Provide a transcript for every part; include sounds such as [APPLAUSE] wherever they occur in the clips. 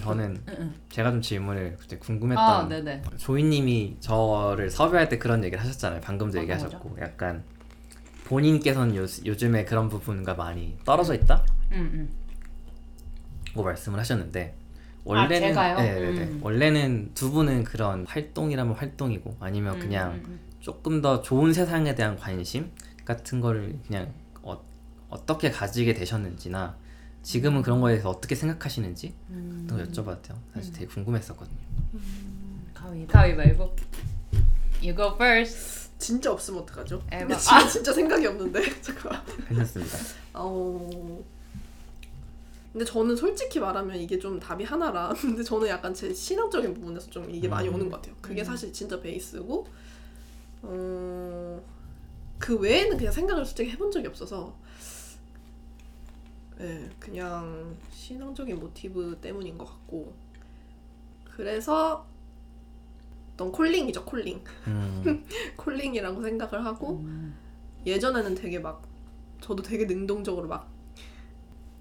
저는. 제가 좀 질문을 그때 궁금했던 아, 네네. 조이님이 저를 섭외할 때 그런 얘기를 하셨잖아요. 방금도 어떤 얘기하셨고 약간 본인께서는 요, 요즘에 그런 부분과 많이 떨어져 있다고 응, 응. 말씀을 하셨는데 원래는 아, 제가요? 네, 네, 네. 음. 원래는 두 분은 그런 활동이라면 활동이고 아니면 음, 그냥 음, 음. 조금 더 좋은 세상에 대한 관심 같은 거를 그냥 어, 어떻게 가지게 되셨는지나 지금은 그런 거에 대해서 어떻게 생각하시는지 음. 그런 거 여쭤봐도 돼요. 사실 되게 궁금했었거든요. 가위바위보. 가위바위보. You go first. 진짜 없으면 어떡하죠? 에바. 근데 지금 진짜 생각이 없는데 [LAUGHS] 잠깐. 괜찮습니다. 어. 근데 저는 솔직히 말하면 이게 좀 답이 하나라. [LAUGHS] 근데 저는 약간 제 신앙적인 부분에서 좀 이게 많이 음. 오는 것 같아요. 그게 음. 사실 진짜 베이스고, 어, 그 외에는 그냥 생각을 솔직히 해본 적이 없어서, 네, 그냥 신앙적인 모티브 때문인 것 같고, 그래서 어떤 calling이죠, calling. 음, [LAUGHS] calling이라고 생각을 하고, 음. 예전에는 되게 막 저도 되게 능동적으로 막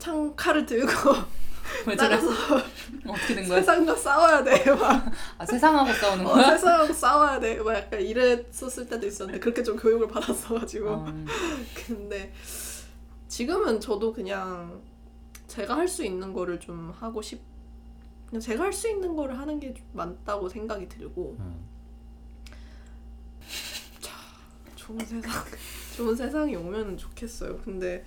창 칼을 들고 [LAUGHS] 왜 저래? 나가서 어떻게 된 거야? 세상과 싸워야 돼. 막 아, 세상하고 싸우는 어, 거야? 세상하고 싸워야 돼. 막 약간 이랬었을 때도 있었는데 그렇게 좀 교육을 받았어가지고 어, [LAUGHS] 근데 지금은 저도 그냥 제가 할 수 있는 거를 좀 하고 싶 그냥 제가 할 수 있는 거를 하는 게 맞다고 생각이 들고 음. 좋은 세상 좋은 세상이 오면 좋겠어요. 근데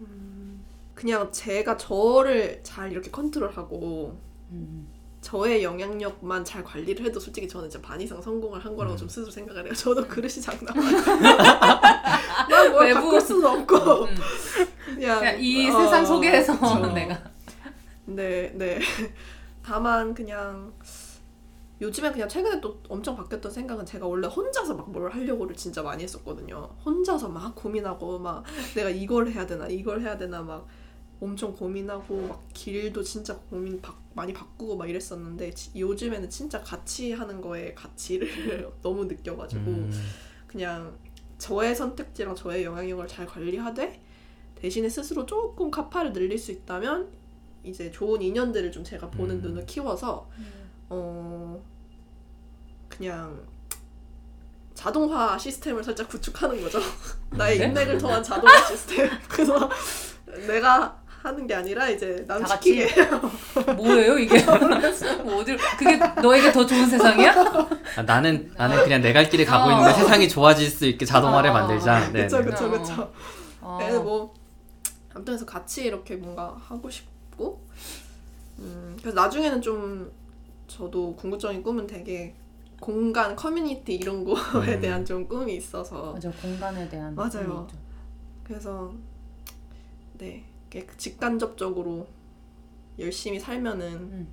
음, 그냥 제가 저를 잘 이렇게 컨트롤하고 음. 저의 영향력만 잘 관리를 해도 솔직히 저는 이제 반 이상 성공을 한 거라고 음. 좀 스스로 생각을 해요. 저도 그릇이 장담하고 막뭘 외부- 바꿀 수도 없고 음. 그냥 그냥 이 어, 세상 속에서 그쵸. [LAUGHS] 내가 네, 네. 다만 그냥 요즘에 그냥 최근에 또 엄청 바뀌었던 생각은 제가 원래 혼자서 막 뭘 하려고를 진짜 많이 했었거든요. 혼자서 막 고민하고 막 내가 이걸 해야 되나 이걸 해야 되나 막 엄청 고민하고 막 길도 진짜 고민 바, 많이 바꾸고 막 이랬었는데 지- 요즘에는 진짜 같이 하는 거에 가치를 [LAUGHS] 너무 느껴가지고 음, 그냥 저의 선택지랑 저의 영향력을 잘 관리하되 대신에 스스로 조금 카파를 늘릴 수 있다면 이제 좋은 인연들을 좀 제가 보는 음. 눈을 키워서 어 그냥 자동화 시스템을 살짝 구축하는 거죠. [LAUGHS] 나의 네? 인맥을 통한 자동화 시스템. [LAUGHS] 그래서 내가 하는 게 아니라 이제 남다 같이? 시키게 해요. [LAUGHS] 뭐예요 이게? [LAUGHS] 뭐 어딜 그게 너에게 더 좋은 세상이야? 아, 나는 나는 그냥 내 갈 길에 가고 어. 있는데 세상이 좋아질 수 있게 자동화를 어. 만들자. 네. 그쵸 네. 그쵸 어. 그쵸. 어. 그래서 뭐 아무튼 그래서 같이 이렇게 뭔가 하고 싶고 음 그래서 나중에는 좀 저도 궁극적인 꿈은 되게 공간 커뮤니티 이런 거에 음. 대한 좀 꿈이 있어서 맞아 공간에 대한 맞아요. 꿈이죠. 그래서 네 직간접적으로 열심히 살면은 음.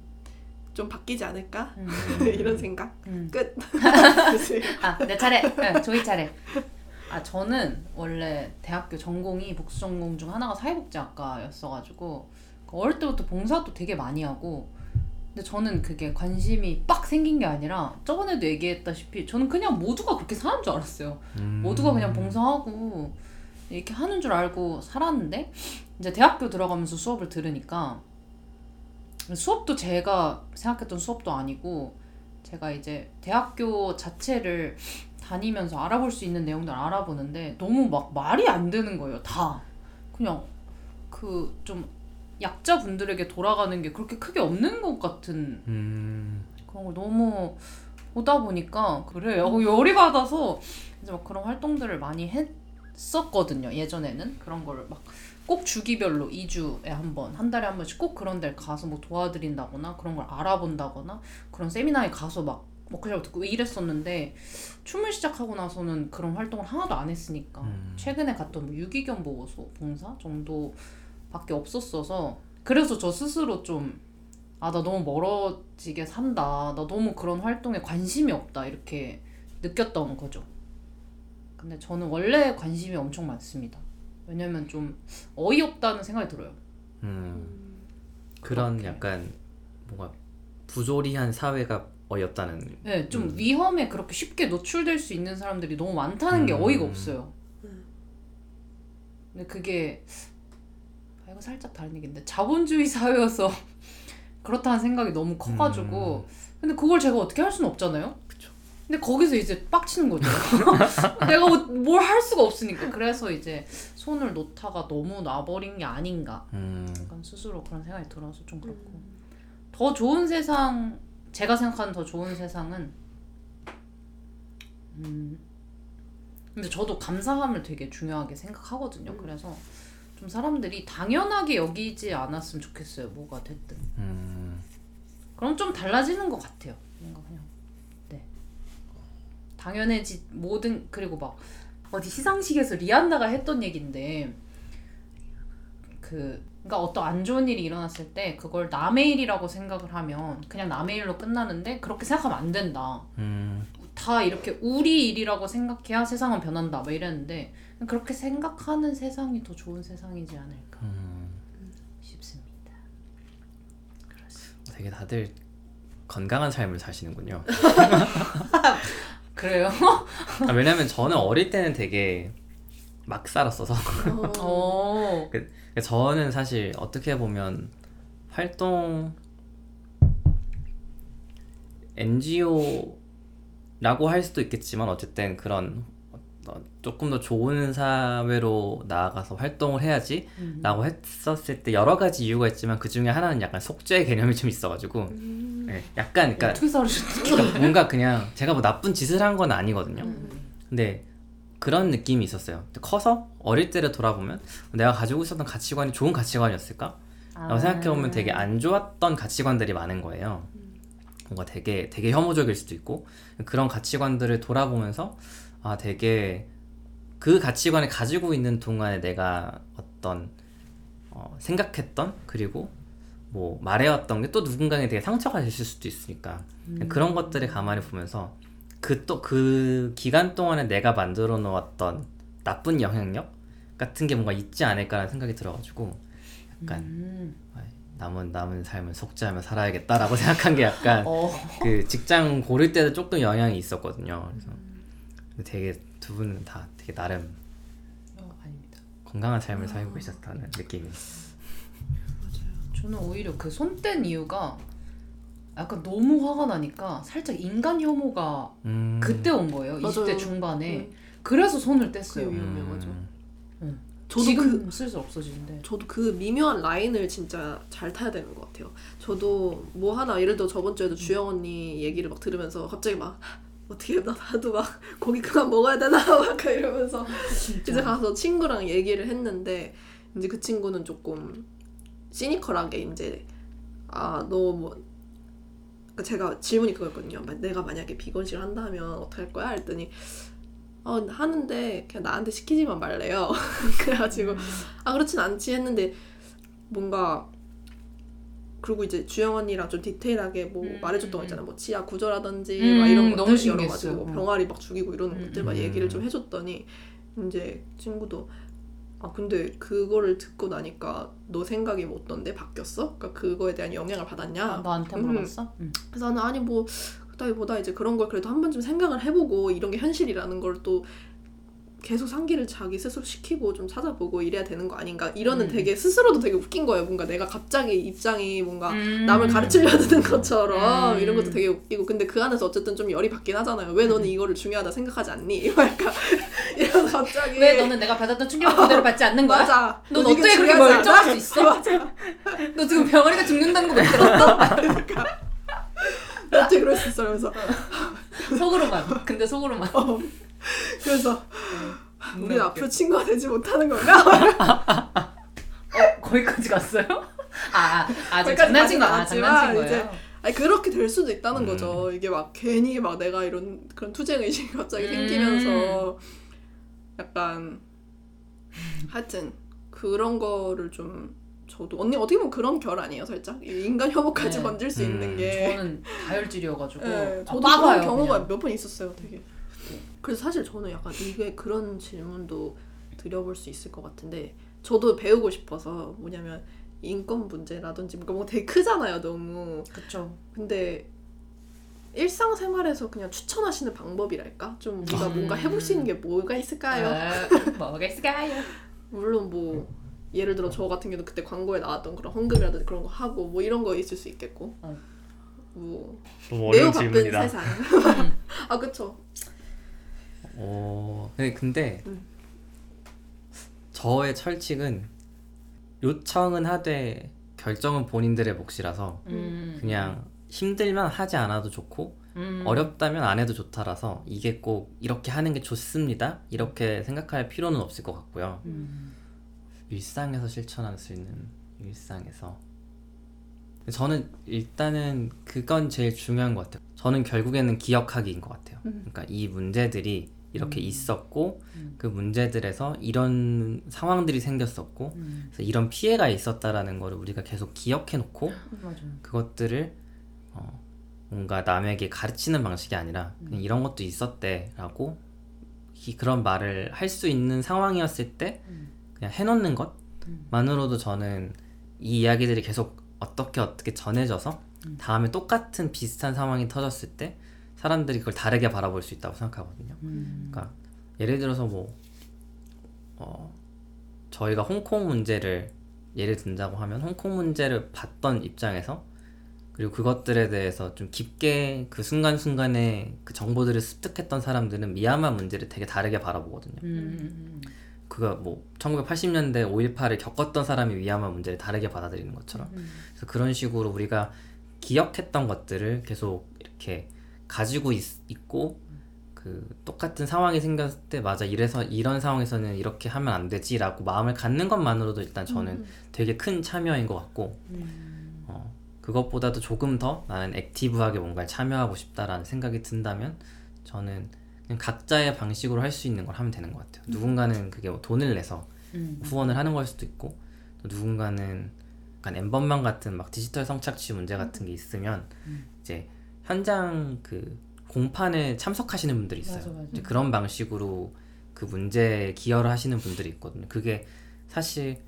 좀 바뀌지 않을까 음. [LAUGHS] 이런 생각 음. 끝. [LAUGHS] 아, 내 차례. 네, 조이 차례. 아, 저는 원래 대학교 전공이 복수 전공 중 하나가 사회복지학과였어가지고 그 어릴 때부터 봉사도 되게 많이 하고 근데 저는 그게 관심이 빡 생긴 게 아니라 저번에도 얘기했다시피 저는 그냥 모두가 그렇게 사는 줄 알았어요. 음. 모두가 그냥 봉사하고 이렇게 하는 줄 알고 살았는데 이제 대학교 들어가면서 수업을 들으니까 수업도 제가 생각했던 수업도 아니고 제가 이제 대학교 자체를 다니면서 알아볼 수 있는 내용들 알아보는데 너무 막 말이 안 되는 거예요 다 그냥 그 좀 약자분들에게 돌아가는 게 그렇게 크게 없는 것 같은 음. 그런 걸 너무 보다 보니까 그래 요. 열이 받아서 이제 막 그런 활동들을 많이 했었거든요. 예전에는 그런 거를 막 꼭 주기별로 2주에 한 번, 한 달에 한 번씩 꼭 그런 데를 가서 뭐 도와드린다거나 그런 걸 알아본다거나 그런 세미나에 가서 막 워크숍을 듣고 이랬었는데 춤을 시작하고 나서는 그런 활동을 하나도 안 했으니까 음. 최근에 갔던 뭐 유기견 보호소 봉사 정도밖에 없었어서 그래서 저 스스로 좀 아, 나 너무 멀어지게 산다. 나 너무 그런 활동에 관심이 없다. 이렇게 느꼈던 거죠. 근데 저는 원래 관심이 엄청 많습니다. 왜냐면 좀 어이없다는 생각이 들어요. 음. 그런 그렇게. 약간 뭔가 부조리한 사회가 어이없다는 네, 좀 음. 위험에 그렇게 쉽게 노출될 수 있는 사람들이 너무 많다는 게 음. 어이가 없어요. 음. 근데 그게 아, 이거 살짝 다른 얘기인데 자본주의 [LAUGHS] 사회여서 그렇다는 생각이 너무 커가지고 근데 그걸 제가 어떻게 할 수는 없잖아요. 음. 근데 거기서 이제 빡치는 거죠. [LAUGHS] 내가 뭐뭘할 수가 없으니까 그래서 이제 손을 놓다가 너무 놔버린 게 아닌가. 음, 약간 스스로 그런 생각이 들어서 좀 그렇고 더 좋은 세상 제가 생각하는 더 좋은 세상은 음 근데 저도 감사함을 되게 중요하게 생각하거든요. 그래서 좀 사람들이 당연하게 여기지 않았으면 좋겠어요. 뭐가 됐든. 음, 그럼 좀 달라지는 것 같아요. 뭔가 그냥 네 당연해지 모든 그리고 막 어디 시상식에서 리안나가 했던 얘긴데 그 그러니까 어떤 안 좋은 일이 일어났을 때 그걸 남의 일이라고 생각을 하면 그냥 남의 일로 끝나는데 그렇게 생각하면 안 된다. 음, 다 이렇게 우리 일이라고 생각해야 세상은 변한다. 막 이랬는데 그렇게 생각하는 세상이 더 좋은 세상이지 않을까 음. 싶습니다. 되게 다들 건강한 삶을 사시는군요. [LAUGHS] 그래요? [LAUGHS] 아, 왜냐면 저는 어릴 때는 되게 막 살았어서 어. 어. [LAUGHS] 저는 사실 어떻게 보면 활동 NGO라고 할 수도 있겠지만 어쨌든 그런 조금 더 좋은 사회로 나아가서 활동을 해야지 음. 라고 했었을 때 여러 가지 이유가 있지만 그 중에 하나는 약간 속죄 개념이 좀 있어가지고 음. 네, 약간 그러니까, 살으셨지? 그러니까 뭔가 그냥 제가 뭐 나쁜 짓을 한 건 아니거든요 음. 근데 그런 느낌이 있었어요 커서 어릴 때를 돌아보면 내가 가지고 있었던 가치관이 좋은 가치관이었을까? 라고 아. 생각해보면 되게 안 좋았던 가치관들이 많은 거예요. 뭔가 되게 되게 혐오적일 수도 있고 그런 가치관들을 돌아보면서 아 되게 그 가치관을 가지고 있는 동안에 내가 어떤 어, 생각했던 그리고 뭐 말해왔던 게 또 누군가에게 되게 상처가 됐을 수도 있으니까 그런 것들을 가만히 보면서 그또그 기간 동안에 내가 만들어 놓았던 나쁜 영향력 같은 게 뭔가 있지 않을까라는 생각이 들어가지고 약간 음. 남은 남은 삶을 속죄하며 살아야겠다라고 [LAUGHS] 생각한 게 약간 어. 그 직장 고를 때도 조금 영향이 있었거든요. 그래서 되게 두 분은 다 되게 나름 어, 아닙니다. 건강한 삶을 살고 계셨다는 느낌이. 저는 오히려 그 손뗀 이유가 약간 너무 화가 나니까 살짝 인간 혐오가 음. 그때 온 거예요. 맞아요. 20대 중반에. 음. 그래서 손을 그 뗐어요. 위험해, 맞아. 응. 저도 지금 슬슬 없어지는데. 저도 그 미묘한 라인을 진짜 잘 타야 되는 것 같아요. 저도 뭐 하나 예를 들어 저번 주에도 주영 언니 얘기를 막 들으면서 갑자기 막 어떻게 나 나도 막 [LAUGHS] 고기 그만 먹어야 되나 [LAUGHS] 막 이러면서 이제 가서 친구랑 얘기를 했는데 이제 그 친구는 조금 시니컬하게 이제 아너뭐 제가 질문이 그거였거든요. 마- 내가 만약에 비건식을 한다면 어떻게 할 거야? 했더니 어 하는데 그냥 나한테 시키지만 말래요. [LAUGHS] 그래가지고 아 그렇진 않지 했는데 뭔가 그리고 이제 주영 언니랑 좀 디테일하게 뭐 음, 말해줬던 거 음. 있잖아 뭐 치아 구조라든지 음, 막 이런 너무 것들 여러 신기했어요. 가지 뭐 음. 병아리 막 죽이고 이러는 음, 것들 막 음. 얘기를 좀 해줬더니 이제 친구도 아 근데 그거를 듣고 나니까 너 생각이 뭐 어떤데 바뀌었어? 그러니까 그거에 대한 영향을 받았냐? 아, 너한테 음. 물어봤어? 응. 그래서 나는 아니 뭐 그다기보다 이제 그런 걸 그래도 한 번쯤 생각을 해보고 이런 게 현실이라는 걸 또 계속 상기를 자기 스스로 시키고 좀 찾아보고 이래야 되는 거 아닌가 이러는 음. 되게 스스로도 되게 웃긴 거예요 뭔가 내가 갑자기 입장이 뭔가 음. 남을 가르치려 드는 [LAUGHS] 것처럼 음. 이런 것도 되게 웃기고 근데 그 안에서 어쨌든 좀 열이 받긴 하잖아요 왜 너는 이거를 중요하다 생각하지 않니? [LAUGHS] 약간 [LAUGHS] 이러면서 갑자기 왜 너는 내가 받았던 충격을 그대로 받지 않는 거야? 맞아 넌 어떻게 그렇게 멀쩡할? 수 있어? 맞아 너 지금 병아리가 죽는다는 거 못 들었어? 어떻게 그럴 수 있어 이러면서 속으로만. 근데 속으로만. 어. [LAUGHS] 그래서 음, 우리 앞으로 친구가 되지 못하는 건가? [LAUGHS] 어, 거기까지 갔어요? 아, 아, 아, 장난친 거, 아, 장난친 거예요. 아니 그렇게 될 수도 있다는 음. 거죠. 이게 막 괜히 막 내가 이런 그런 투쟁 의식이 갑자기 음. 생기면서 약간 하여튼 그런 거를 좀 저도 언니 어떻게 보면 그런 결 아니에요, 살짝 이 인간 혐오까지 네. 건질 수 음. 있는 게. 저는 다혈질이어가지고 예, 아, 저도 빠가요, 그런 경우가. 몇 번 있었어요, 되게. 그래서 사실 저는 약간 이게 그런 질문도 드려볼 수 있을 것 같은데 저도 배우고 싶어서 뭐냐면 인권 문제라든지 뭔가 뭐 되게 크잖아요, 너무. 그쵸. 근데 일상생활에서 그냥 추천하시는 방법이랄까? 좀 우리가 음. 뭔가 해볼 수 있는 게 뭐가 있을까요? 아, 뭐가 있을까요? 물론 뭐 예를 들어 저 같은 경우도 그때 광고에 나왔던 그런 헌금이라든지 그런 거 하고 뭐 이런 거 있을 수 있겠고 어. 뭐 너무 매우 어려운 바쁜 질문이다. 세상 아 그쵸 어, 근데, 근데 음. 저의 철칙은 요청은 하되 결정은 본인들의 몫이라서 음. 그냥 힘들면 하지 않아도 좋고 음. 어렵다면 안 해도 좋다라서 이게 꼭 이렇게 하는 게 좋습니다 이렇게 생각할 필요는 없을 것 같고요 음. 일상에서 실천할 수 있는 일상에서 저는 일단은 그건 제일 중요한 것 같아요 저는 결국에는 기억하기인 것 같아요 음. 그러니까 이 문제들이 이렇게 음. 있었고 음. 그 문제들에서 이런 상황들이 생겼었고 음. 그래서 이런 피해가 있었다라는 거를 우리가 계속 기억해 놓고. 그것들을 어, 뭔가 남에게 가르치는 방식이 아니라 그냥 이런 것도 있었대라고 이- 그런 말을 할 수 있는 상황이었을 때 음. 그냥 해놓는 음. 것만으로도 저는 이 이야기들이 계속 어떻게 어떻게 전해져서 음. 다음에 똑같은 비슷한 상황이 터졌을 때 사람들이 그걸 다르게 바라볼 수 있다고 생각하거든요. 음. 그러니까 예를 들어서 뭐 어, 저희가 홍콩 문제를 예를 든다고 하면 홍콩 문제를 봤던 입장에서 그리고 그것들에 대해서 좀 깊게 그 순간순간에 그 정보들을 습득했던 사람들은 미얀마 문제를 되게 다르게 바라보거든요. 음. 그거 뭐 1980년대 5.18을 겪었던 사람이 미얀마 문제를 다르게 받아들이는 것처럼 음. 그래서 그런 식으로 우리가 기억했던 것들을 계속 이렇게 가지고 있, 있고 그 똑같은 상황이 생겼을 때 맞아 이래서 이런 상황에서는 이렇게 하면 안 되지라고 마음을 갖는 것만으로도 일단 저는 음. 되게 큰 참여인 것 같고 음. 어, 그것보다도 조금 더 나는 액티브하게 뭔가를 참여하고 싶다라는 생각이 든다면 저는 그냥 각자의 방식으로 할 수 있는 걸 하면 되는 것 같아요. 누군가는 그게 뭐 돈을 내서 음. 후원을 하는 걸 수도 있고 또 누군가는 약간 엠번방 같은 막 디지털 성착취 문제 같은 게 있으면 음. 이제 현장 그 공판에 참석하시는 분들이 있어요. 맞아, 맞아. 그런 방식으로 그 문제에 기여를 하시는 분들이 있거든요. 그게 사실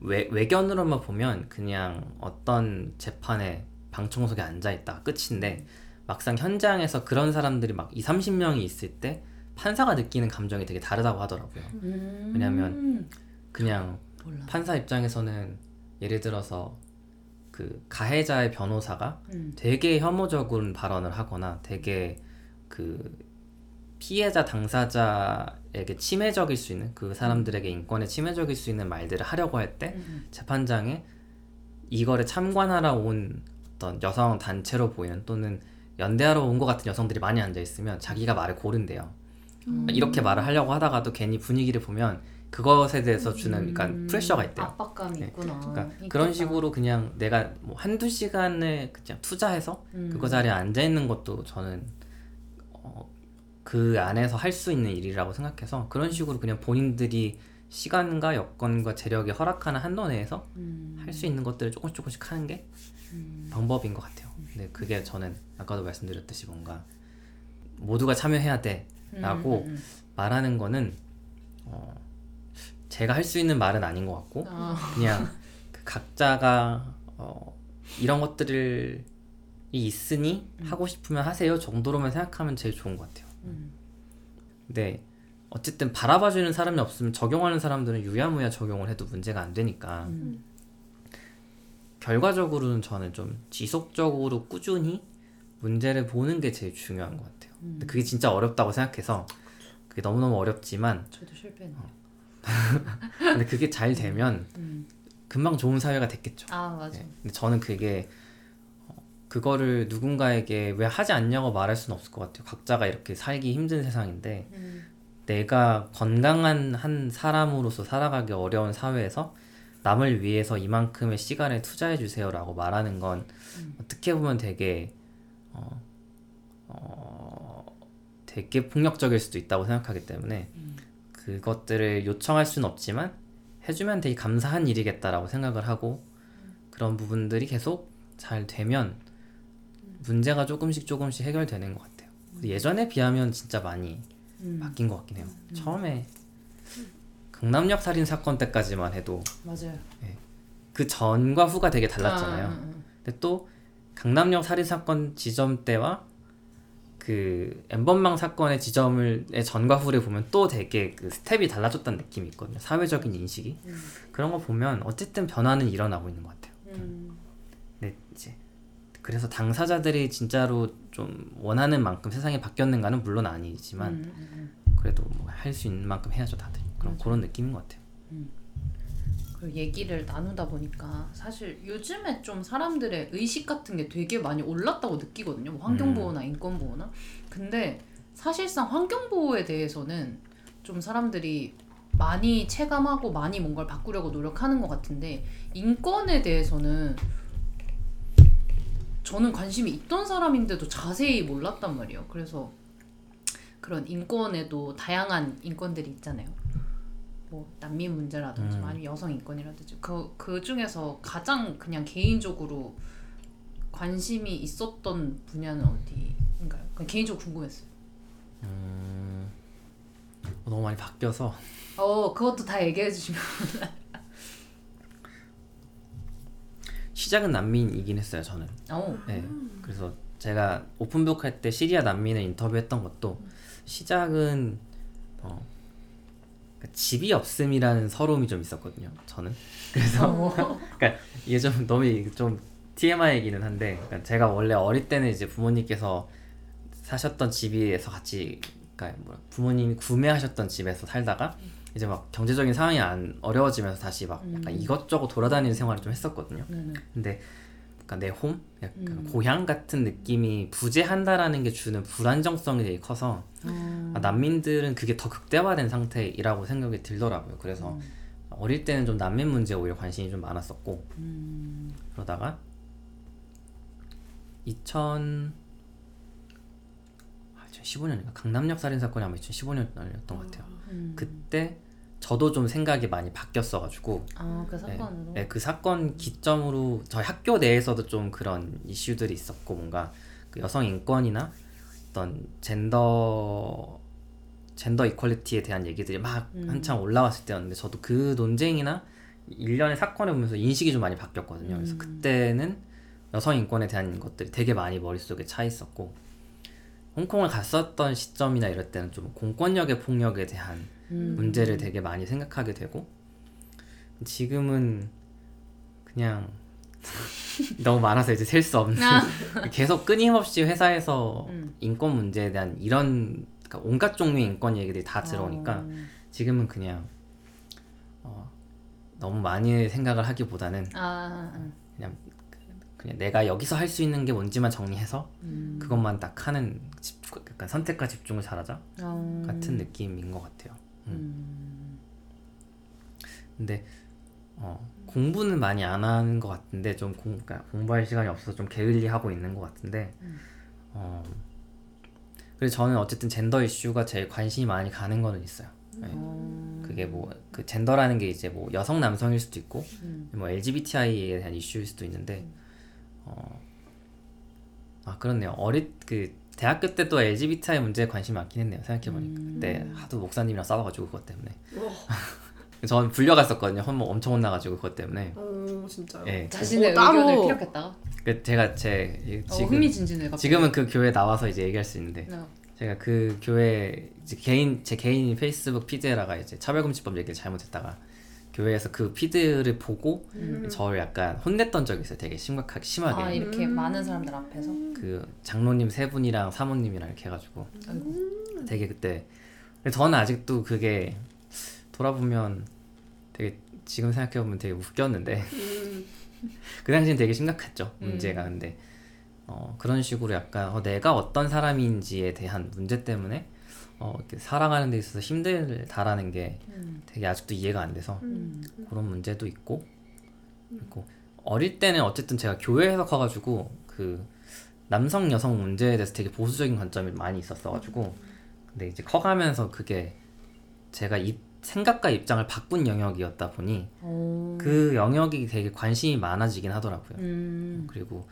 외, 외견으로만 보면 그냥 어떤 재판에 방청석에 앉아 있다 끝인데 막상 현장에서 그런 사람들이 막 2, 30명이 있을 때 판사가 느끼는 감정이 되게 다르다고 하더라고요. 음. 왜냐면 그냥 몰라. 판사 입장에서는 예를 들어서 그 가해자의 변호사가 음. 되게 혐오적인 발언을 하거나 되게 그 피해자 당사자에게 침해적일 수 있는 그 사람들에게 인권에 침해적일 수 있는 말들을 하려고 할때 음. 재판장에 이거를 참관하러 온 어떤 여성 단체로 보이는 또는 연대하러 온 것 같은 여성들이 많이 앉아 있으면 자기가 말을 고른대요. 음. 이렇게 말을 하려고 하다가도 괜히 분위기를 보면 그것에 대해서 주는 그러니까 음. 프레셔가 있대요. 압박감이 네. 있구나. 그러니까 있겠다. 그런 식으로 그냥 내가 뭐 한두 시간을 그냥 투자해서 음. 그거 자리에 앉아 있는 것도 저는 어, 그 안에서 할 수 있는 일이라고 생각해서 그런 식으로 그냥 본인들이 시간과 여건과 재력이 허락하는 한도 내에서 음. 할수 있는 것들을 조금씩 조금씩 하는 게 음. 방법인 것 같아요. 근데 그게 저는 아까도 말씀드렸듯이 뭔가 모두가 참여해야 돼라고 음, 음, 음. 말하는 거는 어, 제가 할 수 있는 말은 아닌 것 같고 아. 그냥 그 각자가 어, 이런 것들이 있으니 하고 싶으면 하세요 정도로만 생각하면 제일 좋은 것 같아요. 음. 근데 어쨌든 바라봐주는 사람이 없으면 적용하는 사람들은 유야무야 적용을 해도 문제가 안 되니까 음. 결과적으로는 저는 좀 지속적으로 꾸준히 문제를 보는 게 제일 중요한 것 같아요. 근데 그게 진짜 어렵다고 생각해서 그게 너무너무 어렵지만 저도 실패했네. [LAUGHS] 근데 그게 잘 되면 음. 금방 좋은 사회가 됐겠죠. 아 맞아. 네. 근데 저는 그게 어, 그거를 누군가에게 왜 하지 않냐고 말할 수는 없을 것 같아요. 각자가 이렇게 살기 힘든 세상인데 음. 내가 건강한 한 사람으로서 살아가기 어려운 사회에서 남을 위해서 이만큼의 시간을 투자해 주세요라고 말하는 건 어떻게 보면 되게 어, 어, 되게 폭력적일 수도 있다고 생각하기 때문에 그것들을 요청할 수는 없지만 해주면 되게 감사한 일이겠다라고 생각을 하고 그런 부분들이 계속 잘 되면 문제가 조금씩 조금씩 해결되는 것 같아요. 예전에 비하면 진짜 많이 음. 바뀐 것 같긴 해요. 처음에 강남역 살인 사건 때까지만 해도 맞아요. 그 전과 후가 되게 달랐잖아요. 아, 아, 아. 근데 또 강남역 살인 사건 지점 때와 그 엠번방 사건의 지점을 의 전과 후를 보면 또 되게 그 스텝이 달라졌다는 느낌이 있거든요. 사회적인 인식이 그런 거 보면 어쨌든 변화는 일어나고 있는 것 같아요. 음. 근데 이제 그래서 당사자들이 진짜로 좀 원하는 만큼 세상이 바뀌었는가는 물론 아니지만 음, 음, 그래도 뭐 할 수 있는 만큼 해야죠 다들 그런 그런 느낌인 것 같아요. 그리고 얘기를 나누다 보니까 사실 요즘에 좀 사람들의 의식 같은 게 되게 많이 올랐다고 느끼거든요. 뭐 환경보호나 인권보호나. 근데 사실상 환경보호에 대해서는 좀 사람들이 많이 체감하고 많이 뭔가를 바꾸려고 노력하는 것 같은데 인권에 대해서는 저는 관심이 있던 사람인데도 자세히 몰랐단 말이에요. 그래서 그런 인권에도 다양한 인권들이 있잖아요. 뭐 난민 문제라든지 음. 아니면 여성 인권이라든지 그, 그 중에서 가장 그냥 개인적으로 관심이 있었던 분야는 어디인가요? 그냥 개인적으로 궁금했어요. 음, 너무 많이 바뀌어서 어 그것도 다 얘기해 주시면 [LAUGHS] 시작은 난민이긴 했어요 저는. 어 네. 그래서 제가 오픈북 할 때 시리아 난민을 인터뷰했던 것도 시작은 어, 그러니까 집이 없음이라는 서러움이 좀 있었거든요. 저는 그래서 [LAUGHS] 그러니까 이게 좀 너무 좀 TMI이기는 한데 그러니까 제가 원래 어릴 때는 이제 부모님께서 사셨던 집에서 같이 그러니까 뭐 부모님이 구매하셨던 집에서 살다가 이제 막 경제적인 상황이 안 어려워지면서 다시 막 약간 이것저것 돌아다니는 생활을 좀 했었거든요. 네네. 근데 약간 내 홈, 약간 음. 고향 같은 느낌이 부재한다라는 게 주는 불안정성이 되게 커서 음. 아, 난민들은 그게 더 극대화된 상태이라고 생각이 들더라고요. 그래서 어릴 때는 좀 난민 문제에 오히려 관심이 좀 많았었고 음. 그러다가 2000 아, 2015년인가 강남역 살인 사건이 아마 2015년이었던 것 같아요. 음. 그때 저도 좀 생각이 많이 바뀌었어가지고 아그 사건으로 네, 그 사건 기점으로 저희 학교 내에서도 좀 그런 이슈들이 있었고 뭔가 그 여성 인권이나 어떤 젠더 젠더 이퀄리티에 대한 얘기들이 막 음. 한창 올라왔을 때였는데 저도 그 논쟁이나 일련의 사건을 보면서 인식이 좀 많이 바뀌었거든요. 그래서 음. 그때는 여성 인권에 대한 것들이 되게 많이 머릿속에 차 있었고 홍콩을 갔었던 시점이나 이럴 때는 좀 공권력의 폭력에 대한 음. 문제를 되게 많이 생각하게 되고 지금은 그냥 [LAUGHS] 너무 많아서 이제 셀 수 없는 아. [LAUGHS] 계속 끊임없이 회사에서 음. 인권 문제에 대한 이런 그러니까 온갖 종류의 인권 얘기들이 다 들어오니까 어. 지금은 그냥 어, 너무 많이 생각을 하기보다는 아, 아. 그냥 그냥 내가 여기서 할 수 있는 게 뭔지만 정리해서 음. 그것만 딱 하는 집, 약간 선택과 집중을 잘하자 어. 같은 느낌인 것 같아요. 음. 음. 근데 어, 공부는 많이 안 하는 것 같은데 좀 공, 그러니까 공부할 시간이 없어서 좀 게을리 하고 있는 것 같은데 어, 그래서 저는 어쨌든 젠더 이슈가 제일 관심이 많이 가는 거는 있어요. 네. 어. 그게 뭐 그 젠더라는 게 이제 뭐 여성 남성일 수도 있고 음. 뭐 LGBTI에 대한 이슈일 수도 있는데 어, 아 그렇네요. 어릴 그 대학교 때 또 LGBTI 문제에 관심이 많긴 했네요. 생각해 보니까 음. 그때 하도 목사님이랑 싸워가지고 그것 때문에 와, 저는 불려갔었거든요. 혼 엄청 혼나가지고 그것 때문에. 어 진짜요. 예. 자신의 어, 따로- 의견을 피력했다가 그 제가 제 이- 어, 지금 흥미진진해 갑자기. 지금은 그 교회 나와서 이제 얘기할 수 있는데 네. 제가 그 교회 이제 개인 제 개인 페이스북 피드에다가 이제 차별금지법 얘기를 잘못했다가 교회에서 그 피드를 보고 음. 저를 약간 혼냈던 적이 있어요. 되게 심각하게 심하게 아 이렇게 음. 많은 사람들 앞에서 그 장로님 세 분이랑 사모님이랑 이렇게 해가지고 아이고. 되게 그때 근데 저는 아직도 그게 돌아보면 되게 지금 생각해 보면 되게 웃겼는데 음. [LAUGHS] 그 당시엔 되게 심각했죠 음. 문제가 근데 어, 그런 식으로 약간 어, 내가 어떤 사람인지에 대한 문제 때문에 어, 이렇게 살아가는 데 있어서 힘들다라는 게 음. 되게 아직도 이해가 안 돼서 음. 그런 문제도 있고 그리고 어릴 때는 어쨌든 제가 교회에서 커가지고 그 남성 여성 문제에 대해서 되게 보수적인 관점이 많이 있었어가지고 근데 이제 커가면서 그게 제가 이 생각과 입장을 바꾼 영역이었다 보니 오. 그 영역이 되게 관심이 많아지긴 하더라고요. 음. 그리고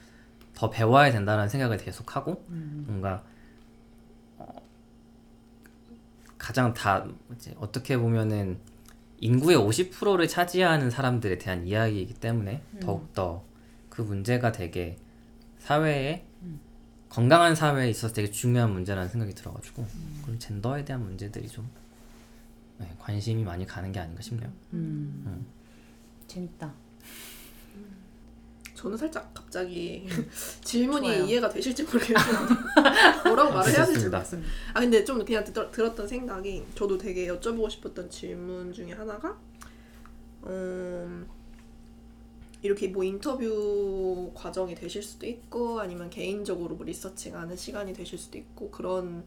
더 배워야 된다는 생각을 계속 하고 음. 뭔가 어, 가장 다 이제 어떻게 보면은 인구의 50%를 차지하는 사람들에 대한 이야기이기 때문에 더욱더 그 문제가 되게 사회에 건강한 사회에 있어서 되게 중요한 문제라는 생각이 들어가지고 그런 젠더에 대한 문제들이 좀 네, 관심이 많이 가는 게 아닌가 싶네요. 음. 재밌다. 저는 살짝 갑자기 [LAUGHS] 질문이 좋아요. 이해가 되실지 모르겠어요. 뭐라고 말을 해야 될지. 모르겠어요. 아 근데 좀 그냥 들, 들었던 생각이 저도 되게 여쭤보고 싶었던 질문 중에 하나가 음, 이렇게 뭐 인터뷰 과정이 되실 수도 있고 아니면 개인적으로 뭐 리서칭하는 시간이 되실 수도 있고 그런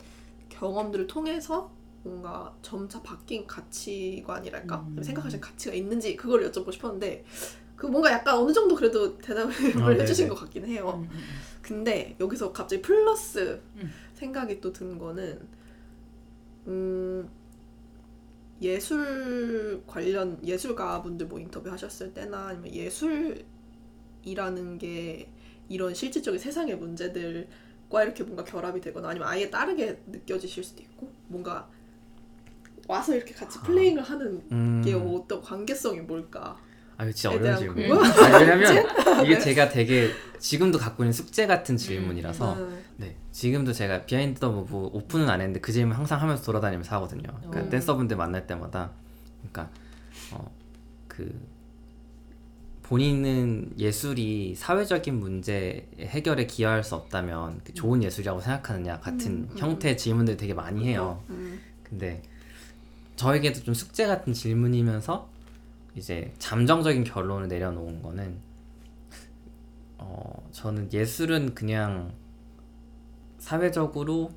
경험들을 통해서 뭔가 점차 바뀐 가치관이랄까 음. 생각하시는 가치가 있는지 그걸 여쭤보고 싶었는데 그 뭔가 약간 어느 정도 그래도 대답을 아, [LAUGHS] 해주신. 것 같긴 해요. 음, 음, 음. 근데 여기서 갑자기 플러스 음. 생각이 또 든 거는 음 예술 관련 예술가 분들 뭐 인터뷰 하셨을 때나 아니면 예술이라는 게 이런 실질적인 세상의 문제들과 이렇게 뭔가 결합이 되거나 아니면 아예 다르게 느껴지실 수도 있고 뭔가 와서 이렇게 같이 playing을 하는 음, 게 어떤 관계성이 뭘까? 아 이거 진짜 에 어려운? 아, 왜냐면 이게 제가 되게 지금도 갖고 있는 숙제 같은 질문이라서 음, 네 지금도 제가 Behind the Move 오픈은 안 했는데 그 질문 항상 하면서 돌아다니면서 하거든요. 그러니까 오. 댄서분들 만날 때마다 그러니까 어 그 본인은 예술이 사회적인 문제 해결에 기여할 수 없다면 그 좋은 예술이라고 생각하느냐 같은 음, 음. 형태의 질문들 되게 많이 해요. 음, 근데 저에게도 좀 숙제 같은 질문이면서 이제 잠정적인 결론을 내려놓은 거는 어 저는 예술은 그냥 사회적으로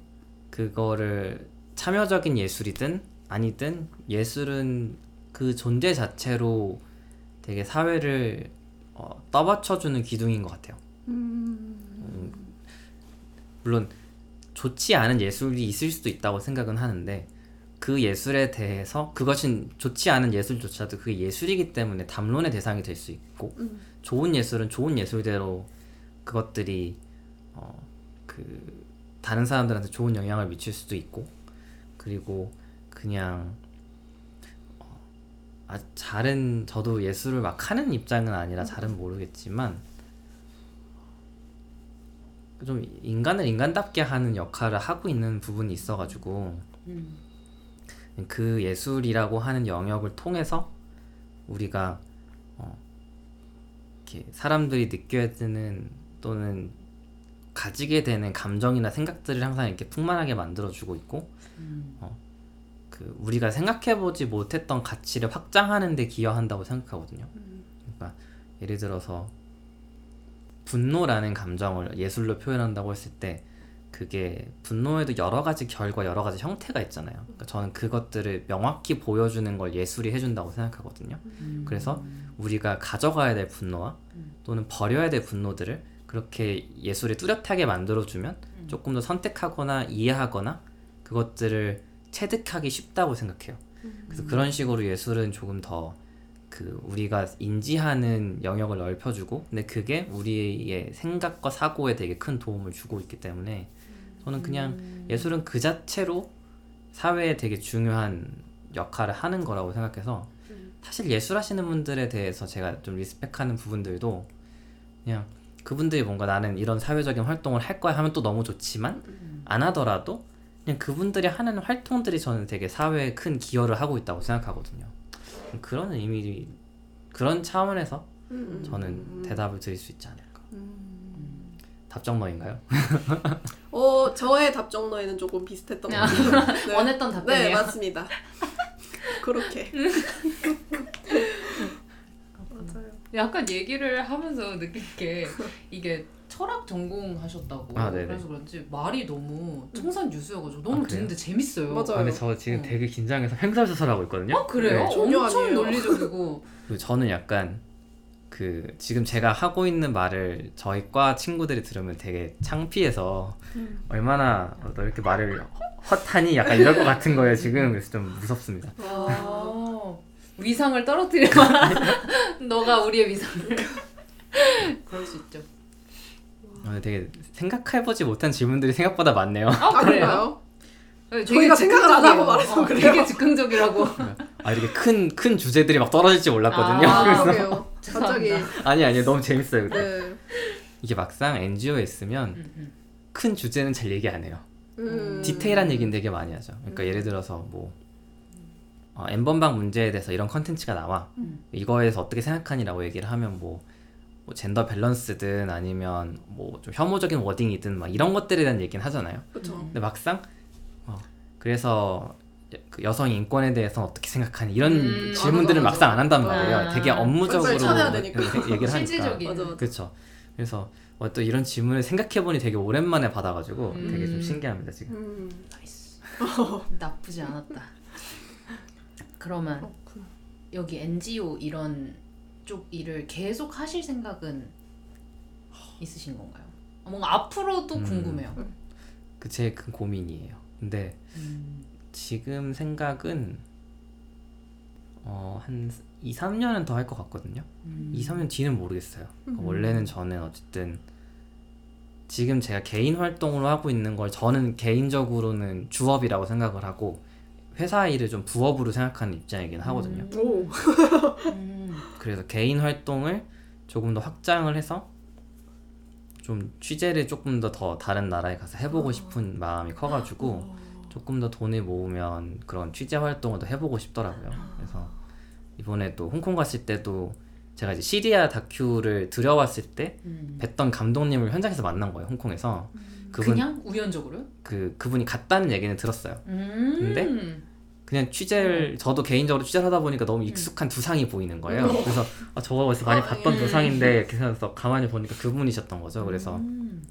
그거를 참여적인 예술이든 아니든 예술은 그 존재 자체로 되게 사회를 어, 떠받쳐주는 기둥인 것 같아요. 음, 물론 좋지 않은 예술이 있을 수도 있다고 생각은 하는데 그 예술에 대해서 그것은 좋지 않은 예술조차도 그게 예술이기 때문에 담론의 대상이 될 수 있고 음. 좋은 예술은 좋은 예술대로 그것들이 어 그 다른 사람들한테 좋은 영향을 미칠 수도 있고 그리고 그냥 어, 아 잘은 저도 예술을 막 하는 입장은 아니라 잘은 모르겠지만 좀 인간을 인간답게 하는 역할을 하고 있는 부분이 있어가지고 음. 그 예술이라고 하는 영역을 통해서 우리가 어, 이렇게 사람들이 느껴야 되는 또는 가지게 되는 감정이나 생각들을 항상 이렇게 풍만하게 만들어주고 있고 음. 어, 그 우리가 생각해보지 못했던 가치를 확장하는 데 기여한다고 생각하거든요. 그러니까 예를 들어서 분노라는 감정을 예술로 표현한다고 했을 때 그게 분노에도 여러 가지 결과 여러 가지 형태가 있잖아요. 그러니까 저는 그것들을 명확히 보여주는 걸 예술이 해준다고 생각하거든요. 음. 그래서 우리가 가져가야 될 분노와 또는 버려야 될 분노들을 그렇게 예술이 뚜렷하게 만들어주면 조금 더 선택하거나 이해하거나 그것들을 체득하기 쉽다고 생각해요. 그래서 그런 식으로 예술은 조금 더 그 우리가 인지하는 영역을 넓혀주고 근데 그게 우리의 생각과 사고에 되게 큰 도움을 주고 있기 때문에 저는 그냥 예술은 그 자체로 사회에 되게 중요한 역할을 하는 거라고 생각해서 사실 예술 하시는 분들에 대해서 제가 좀 리스펙하는 부분들도 그냥 그분들이 뭔가 나는 이런 사회적인 활동을 할 거야 하면 또 너무 좋지만 안 하더라도 그냥 그분들이 하는 활동들이 저는 되게 사회에 큰 기여를 하고 있다고 생각하거든요. 그런 의미 그런 차원에서 음, 저는 음. 대답을 드릴 수 있지 않을까. 음. 답정너인가요? 어 저의 답정너에는 조금 비슷했던 것 아, 같아요. [LAUGHS] 네. 원했던 네 답변이에요. 맞습니다. 그렇게 맞아요. 약간 얘기를 하면서 느낀 게 이게 철학 전공하셨다고 아. 그래서 그런지 말이 너무 청산 유수여가지고 너무 아, 그래요? 듣는데 재밌어요. 맞아요. 아, 근데 저 지금 어. 되게 긴장해서 횡설수설하고 있거든요. 어 그래요? 네. 엄청 아니에요. 논리적이고 그리고 저는 약간 그 지금 제가 하고 있는 말을 저희 과 친구들이 들으면 되게 창피해서 음. 얼마나 너 이렇게 말을 헛하니 약간 이럴 것 같은 거예요 지금 그래서 좀 무섭습니다. 아, 위상을 떨어뜨릴 만한 [LAUGHS] 너가 우리의 위상을 그럴 수 있죠. 아, 되게 생각해보지 못한 질문들이 생각보다 많네요. 아아 그래요? 그래요? 되게 저희가 생각을 안 하고. 말해서 어, 그래요. 되게 즉흥적이라고. 아 이렇게 큰 큰 주제들이 막 떨어질지 몰랐거든요. 아, 그래서 그러게요. 갑자기. 아니 아니 너무 재밌어요. 네. 이게 막상 NGO에 있으면 음, 음. 큰 주제는 잘 얘기 안 해요. 음. 디테일한 얘기는 되게 많이 하죠. 그러니까 음. 예를 들어서 뭐 어, N번방 문제에 대해서 이런 컨텐츠가 나와. 음. 이거에 대해서 어떻게 생각하니라고 얘기를 하면 뭐, 뭐 gender balance든 아니면 뭐 좀 혐오적인 wording이든 막 이런 것들에 대한 얘기는 하잖아요. 그쵸. 근데 막상 어, 그래서 그 여성 인권에 대해서 어떻게 생각하니 이런 음, 질문들을 맞아, 막상 안 한단. 말이에요. 아. 되게 업무적으로. 얘기를 하니까. 그렇죠. 그래서 어, 또 이런 질문을 생각해보니 되게 오랜만에 받아가지고 음. 되게 좀 신기합니다 지금. 음. Nice. 나쁘지 않았다. 그러면 그렇구나. 여기 NGO 이런 쪽 일을 계속 하실 생각은 있으신 건가요? 어, 뭔가 앞으로도 음. 궁금해요. 그게 제 큰 고민이에요. 근데 음. 지금 생각은 어, 한 2, 3년은 더 할 것 같거든요. 음. 2, 3년 뒤는 모르겠어요. 그러니까 음. 원래는 저는 어쨌든 지금 제가 개인 활동으로 하고 있는 걸 저는 개인적으로는 주업이라고 생각을 하고 회사 일을 좀 부업으로 생각하는 입장이긴 하거든요. 음. 오. 음. [LAUGHS] 그래서 개인 활동을 조금 더 확장을 해서 좀 취재를 조금 더 더 다른 나라에 가서 해보고 싶은 마음이 커가지고 어. 조금 더 돈을 모으면 그런 취재 활동을 더 해보고 싶더라고요. 그래서 이번에 또 홍콩 갔을 때도 제가 이제 시리아 다큐를 들여왔을 때 음. 뵀던 감독님을 현장에서 만난 거예요, 홍콩에서. 그분 그냥 우연적으로요? 그 그분이 갔다는 얘기는 들었어요. 음. 근데? 그냥 취재를 저도 개인적으로 취재를 하다 보니까 너무 익숙한 두상이 보이는 거예요. 그래서 아, 저거 어디서 많이 아, 봤던 예. 두상인데 이렇게 해서 가만히 보니까 그분이셨던 거죠. 그래서 음.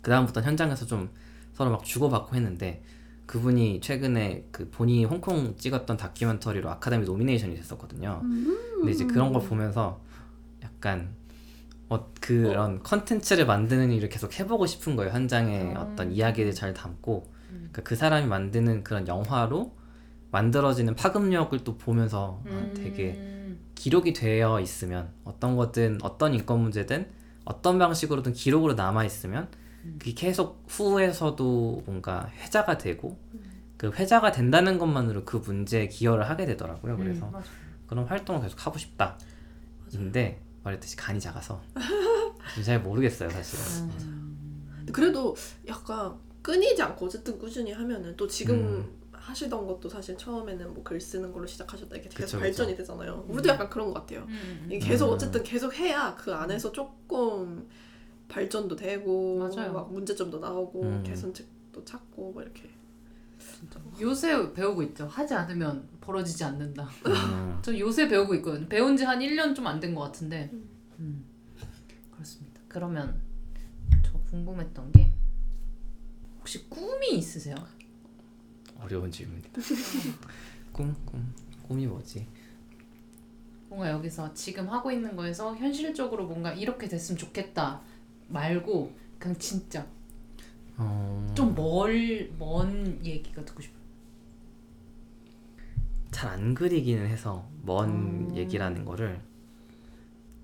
그 다음부터 현장에서 좀 서로 막 주고받고 했는데 그분이 최근에 그 본인이 홍콩 찍었던 다큐멘터리로 아카데미 nomination이 됐었거든요. 근데 이제 그런 걸 보면서 약간 어, 그런 컨텐츠를 만드는 일을 계속 해보고 싶은 거예요. 현장에 아. 어떤 이야기를 잘 담고 음. 그러니까 그 사람이 만드는 그런 영화로 만들어지는 파급력을 또 보면서 아, 되게 음. 기록이 되어 있으면 어떤 거든 어떤 인권 문제든 어떤 방식으로든 기록으로 남아 있으면 음. 그게 계속 후에서도 뭔가 회자가 되고 그 회자가 된다는 것만으로 그 문제에 기여를 하게 되더라고요. 그래서 음. 그런 활동을 계속 하고 싶다. 인데 말했듯이 간이 작아서 잘 모르겠어요 사실은. 음. 그래도 약간 끊이지 않고 어쨌든 꾸준히 하면은 또 지금 음. 하시던 것도 사실 처음에는 뭐 글 쓰는 걸로 시작하셨다 이렇게 계속 그쵸, 발전이 되잖아요. 우리도 약간 그런 것 같아요. 음. 계속 음. 어쨌든 계속 해야 그 안에서 조금 발전도 되고 맞아요. 막 문제점도 나오고 음. 개선책도 찾고 뭐 이렇게 진짜. 요새 배우고 있죠. 하지 않으면 벌어지지 않는다. 음, [LAUGHS] 저 요새 배우고 있거든요. 배운 지 한 1년 좀 안 된 것 같은데. 음. 음. 그렇습니다. 그러면 저 궁금했던 게 혹시 꿈이 있으세요? 어려운 질문이다. [LAUGHS] 꿈, 꿈, 꿈이 뭐지? 뭔가 여기서 지금 하고 있는 거에서 현실적으로 뭔가 이렇게 됐으면 좋겠다 말고 그냥 진짜 어, 좀멀먼 얘기가 듣고 싶어요. 잘 안 그리기는 해서 먼 음. 얘기라는 거를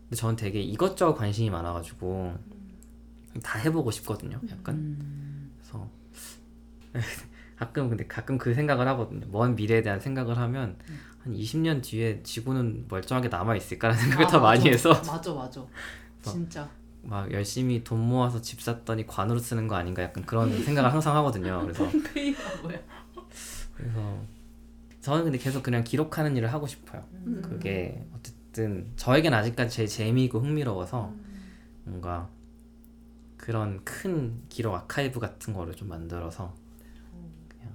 근데 저는 되게 이것저것 관심이 많아가지고 다 해보고 싶거든요 약간 음. 그래서 [LAUGHS] 가끔 근데 가끔 그 생각을 하거든요 먼 미래에 대한 생각을 하면 한 20년 뒤에 지구는 멀쩡하게 남아 있을까라는 생각을 아, 더 많이 맞아. 해서 맞아 맞아. 진짜. 막 열심히 돈 모아서 집 샀더니 관으로 쓰는 거 아닌가 약간 그런 [LAUGHS] 생각을 항상 하거든요 그래서 [LAUGHS] 페이가 뭐야? 그래서 저는 근데 계속 그냥 기록하는 일을 하고 싶어요 음. 그게 어쨌든 저에겐 아직까지 제일 재미있고 흥미로워서 뭔가 그런 큰 기록 아카이브 같은 거를 좀 만들어서 그냥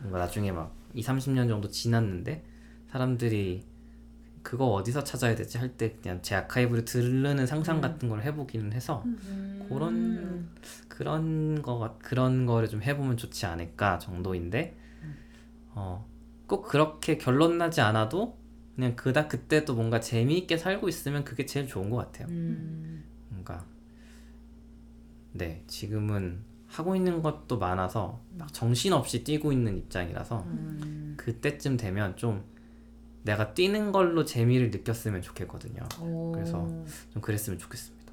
뭔가 나중에 막 2, 30년 정도 지났는데 사람들이 그거 어디서 찾아야 되지 할 때 그냥 제 아카이브를 들르는 상상 음. 같은 걸 해보기는 해서 음. 그런 그런 거 같- 그런 거를 좀 해보면 좋지 않을까 정도인데 어, 꼭 그렇게 결론 나지 않아도 그냥 그다 그때 또 뭔가 재미있게 살고 있으면 그게 제일 좋은 것 같아요. 음. 뭔가 네 지금은 하고 있는 것도 많아서 막 정신없이 뛰고 있는 입장이라서 음. 그때쯤 되면 좀 내가 뛰는 걸로 재미를 느꼈으면 좋겠거든요. 오. 그래서 좀 그랬으면 좋겠습니다.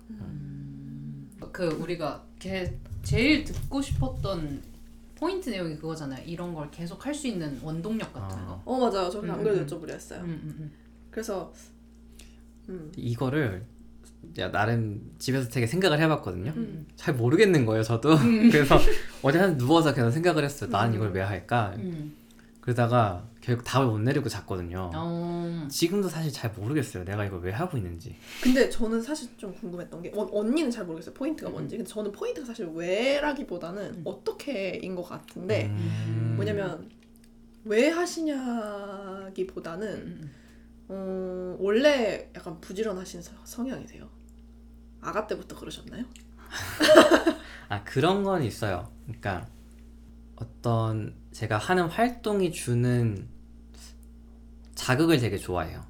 그 우리가 게, 제일 듣고 싶었던 포인트 내용이 그거잖아요. 이런 걸 계속 할 수 있는 원동력 같은 아. 거. 어 맞아요. 저는 안 음, 그래도 음. 여쭤보려 했어요. 음, 음, 음. 그래서 음. 이거를 야, 나름 집에서 되게 생각을 해봤거든요. 음. 잘 모르겠는 거예요, 저도. [LAUGHS] 그래서 어제 한 누워서 계속 생각을 했어요. 나는 이걸 왜 할까? 음. 그러다가 결국 답을 못 내리고 잤거든요. 어. 지금도 사실 잘 모르겠어요. 내가 이걸 왜 하고 있는지. 근데 저는 사실 좀 궁금했던 게 언, 언니는 잘 모르겠어요 포인트가 뭔지 근데 저는 포인트가 사실 왜라기보다는 음. 어떻게인 것 같은데 음. 뭐냐면 왜 하시냐기보다는 음. 어, 원래 약간 부지런하신 서- 성향이세요 아가 때부터 그러셨나요? [LAUGHS] 아 그런 건 있어요. 그러니까 어떤 제가 하는 활동이 주는 자극을 되게 좋아해요.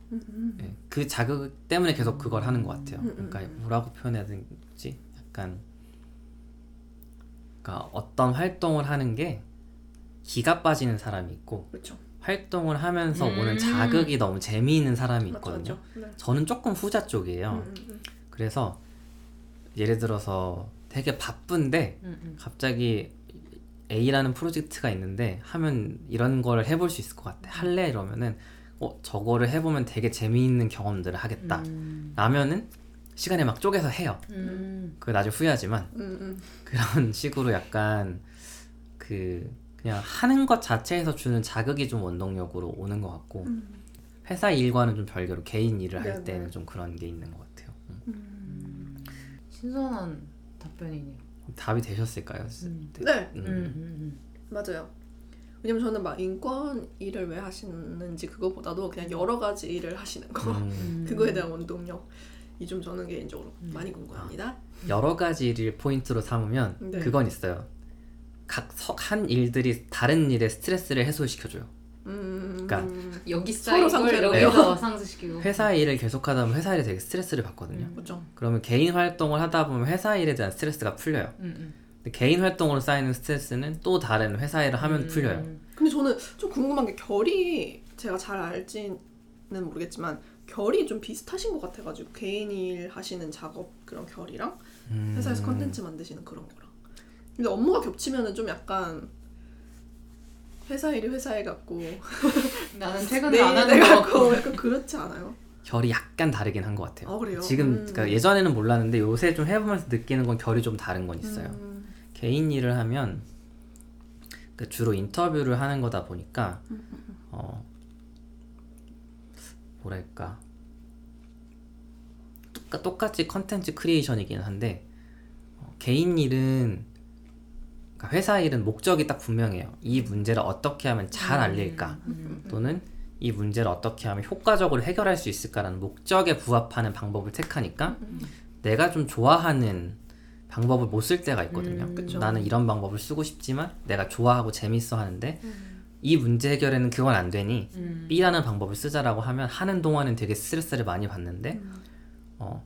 예, 그 자극 때문에 계속 그걸 하는 것 같아요. 음, 음, 그러니까 음. 뭐라고 표현해야 되지? 약간 그러니까 어떤 활동을 하는 게 기가 빠지는 사람이 있고 그렇죠 활동을 하면서 음. 오는 자극이 너무 재미있는 사람이 있거든요. 네. 저는 조금 후자 쪽이에요. 음. 그래서 예를 들어서 되게 바쁜데 음. 음. 갑자기 A라는 프로젝트가 있는데 하면 이런 거를 해볼 수 있을 것 같아. 할래 이러면은 어 저거를 해보면 되게 재미있는 경험들을 하겠다. 음. 라면은 시간에 막 쪼개서 해요. 음. 그 나중에 후회하지만 음, 음. 그런 [LAUGHS] 식으로 약간 그 그냥 하는 것 자체에서 주는 자극이 좀 원동력으로 오는 것 같고 음. 회사 일과는 좀 별개로 개인 일을 네, 할 때는 네. 좀 그런 게 있는 것 같아요. 음. 신선한 답변이네요. 답이 되셨을까요? 음. 네 음. 음. 음. 맞아요. 왜냐면 저는 막 인권 일을 왜 하시는지 그거보다도 그냥 여러 가지 일을 하시는 거 음. 음. 그거에 대한 원동력이 좀 저는 개인적으로 음. 많이 궁금합니다. 여러 가지 일을 포인트로 삼으면 네. 그건 있어요. 각 한 일들이 다른 일의 스트레스를 해소시켜줘요. 음, 그러니까 음, 여기 걸 상쇄로 여기서 [LAUGHS] 상쇄시키고. 회사 일을 계속하다 보면 회사 일에 되게 스트레스를 받거든요. 음. 그렇죠. 그러면 개인 활동을 하다 보면 회사 일에 대한 스트레스가 풀려요. 음. 음. 근데 개인 활동으로 쌓이는 스트레스는 또 다른 회사 일을 하면 음. 풀려요. 근데 저는 좀 궁금한 게 결이 제가 잘 알지는 모르겠지만 결이 좀 비슷하신 것 같아가지고 개인 일 하시는 작업 그런 결이랑 음. 회사에서 컨텐츠 만드시는 그런 거랑 근데 업무가 겹치면은 좀 약간 회사 일이 회사 일 같고 나는 퇴근을 내안 하는 내거 같고. 약간 그렇지 않아요? 결이 약간 다르긴 한 것 같아요. 아 그래요? 지금 음. 그러니까 예전에는 몰랐는데 요새 좀 해보면서 느끼는 건 결이 좀 다른 건 있어요. 음, 개인 일을 하면 그 주로 인터뷰를 하는 거다 보니까 어 뭐랄까 똑같, 똑같이 컨텐츠 creation이긴 한데 어, 개인 일은 그러니까 회사 일은 목적이 딱 분명해요. 이 문제를 어떻게 하면 잘 알릴까 음. 또는 이 문제를 어떻게 하면 효과적으로 해결할 수 있을까라는 목적에 부합하는 방법을 택하니까 내가 좀 좋아하는 방법을 못 쓸 때가 있거든요. 음. 나는 이런 방법을 쓰고 싶지만 내가 좋아하고 재밌어 하는데 이 문제 해결에는 그건 안 되니 음. B라는 방법을 쓰자라고 하면 하는 동안은 되게 스트레스를 많이 받는데 어,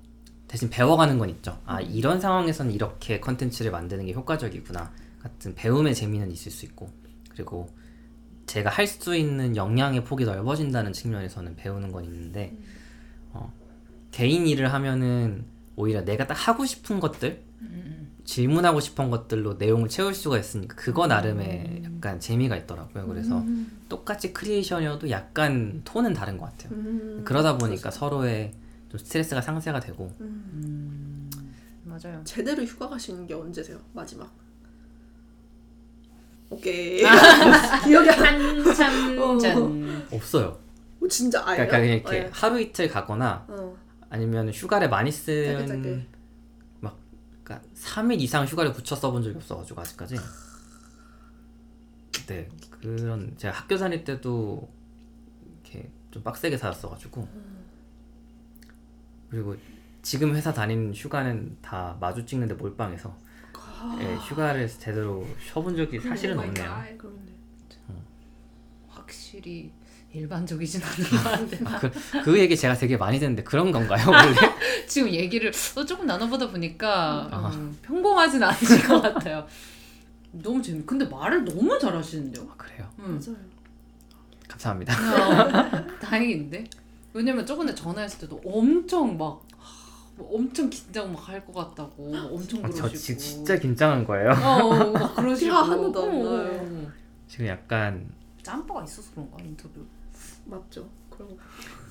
대신 배워가는 건 있죠. 아 이런 상황에서는 이렇게 컨텐츠를 만드는 게 효과적이구나 같은 배움의 재미는 있을 수 있고 그리고 제가 할 수 있는 역량의 폭이 넓어진다는 측면에서는 배우는 건 있는데 어, 개인 일을 하면은 오히려 내가 딱 하고 싶은 것들 질문하고 싶은 것들로 내용을 채울 수가 있으니까 그거 나름의 약간 재미가 있더라고요. 그래서 똑같이 creation이어도 약간 톤은 다른 것 같아요. 음, 그러다 보니까 서로의 좀 스트레스가 상쇄가 되고 음. 맞아요. 제대로 휴가 가시는 게 언제세요? 마지막. 오케이. [LAUGHS] 기억이 안. 한참 어. 전. 없어요. 어, 진짜 아예요? 그러니까 그냥 이렇게 네. 하루 이틀 가거나 어. 아니면 휴가를 많이 짧게, 짧게. 쓴 막 그러니까 3일 이상 휴가를 붙여 써본 적이 없어가지고 아직까지. 네 그런 제가 학교 다닐 때도 이렇게 좀 빡세게 살았어가지고 그리고 지금 회사 다니는 휴가는 다 마주 찍는데 몰빵해서 예, 휴가를 제대로 쉬어본 적이 사실은 없네요. 갓, 그러네. 확실히 일반적이진 않은 것 같은데. 그, 그 얘기 제가 되게 많이 듣는데 그런 건가요 원래? [LAUGHS] 지금 얘기를 어, 조금 나눠보다 보니까 아. 음, 평범하진 않으실 것 같아요. 너무 재밌. 근데 말을 너무 잘하시는데요. 아, 그래요. 음. 맞아요. 감사합니다. 어, 다행인데. 왜냐면 저번에 전화했을 때도 엄청 막 뭐 엄청 긴장 막 할 것 같다고 엄청 아, 그러시고. 저 지, 진짜 긴장한 거예요. 어, 막 [LAUGHS] 그러시고. 티가 하나도 안 어, 나요. 어, 어. 지금 약간 짬바가 있어서 그런가 인터뷰. 맞죠. 그런 거.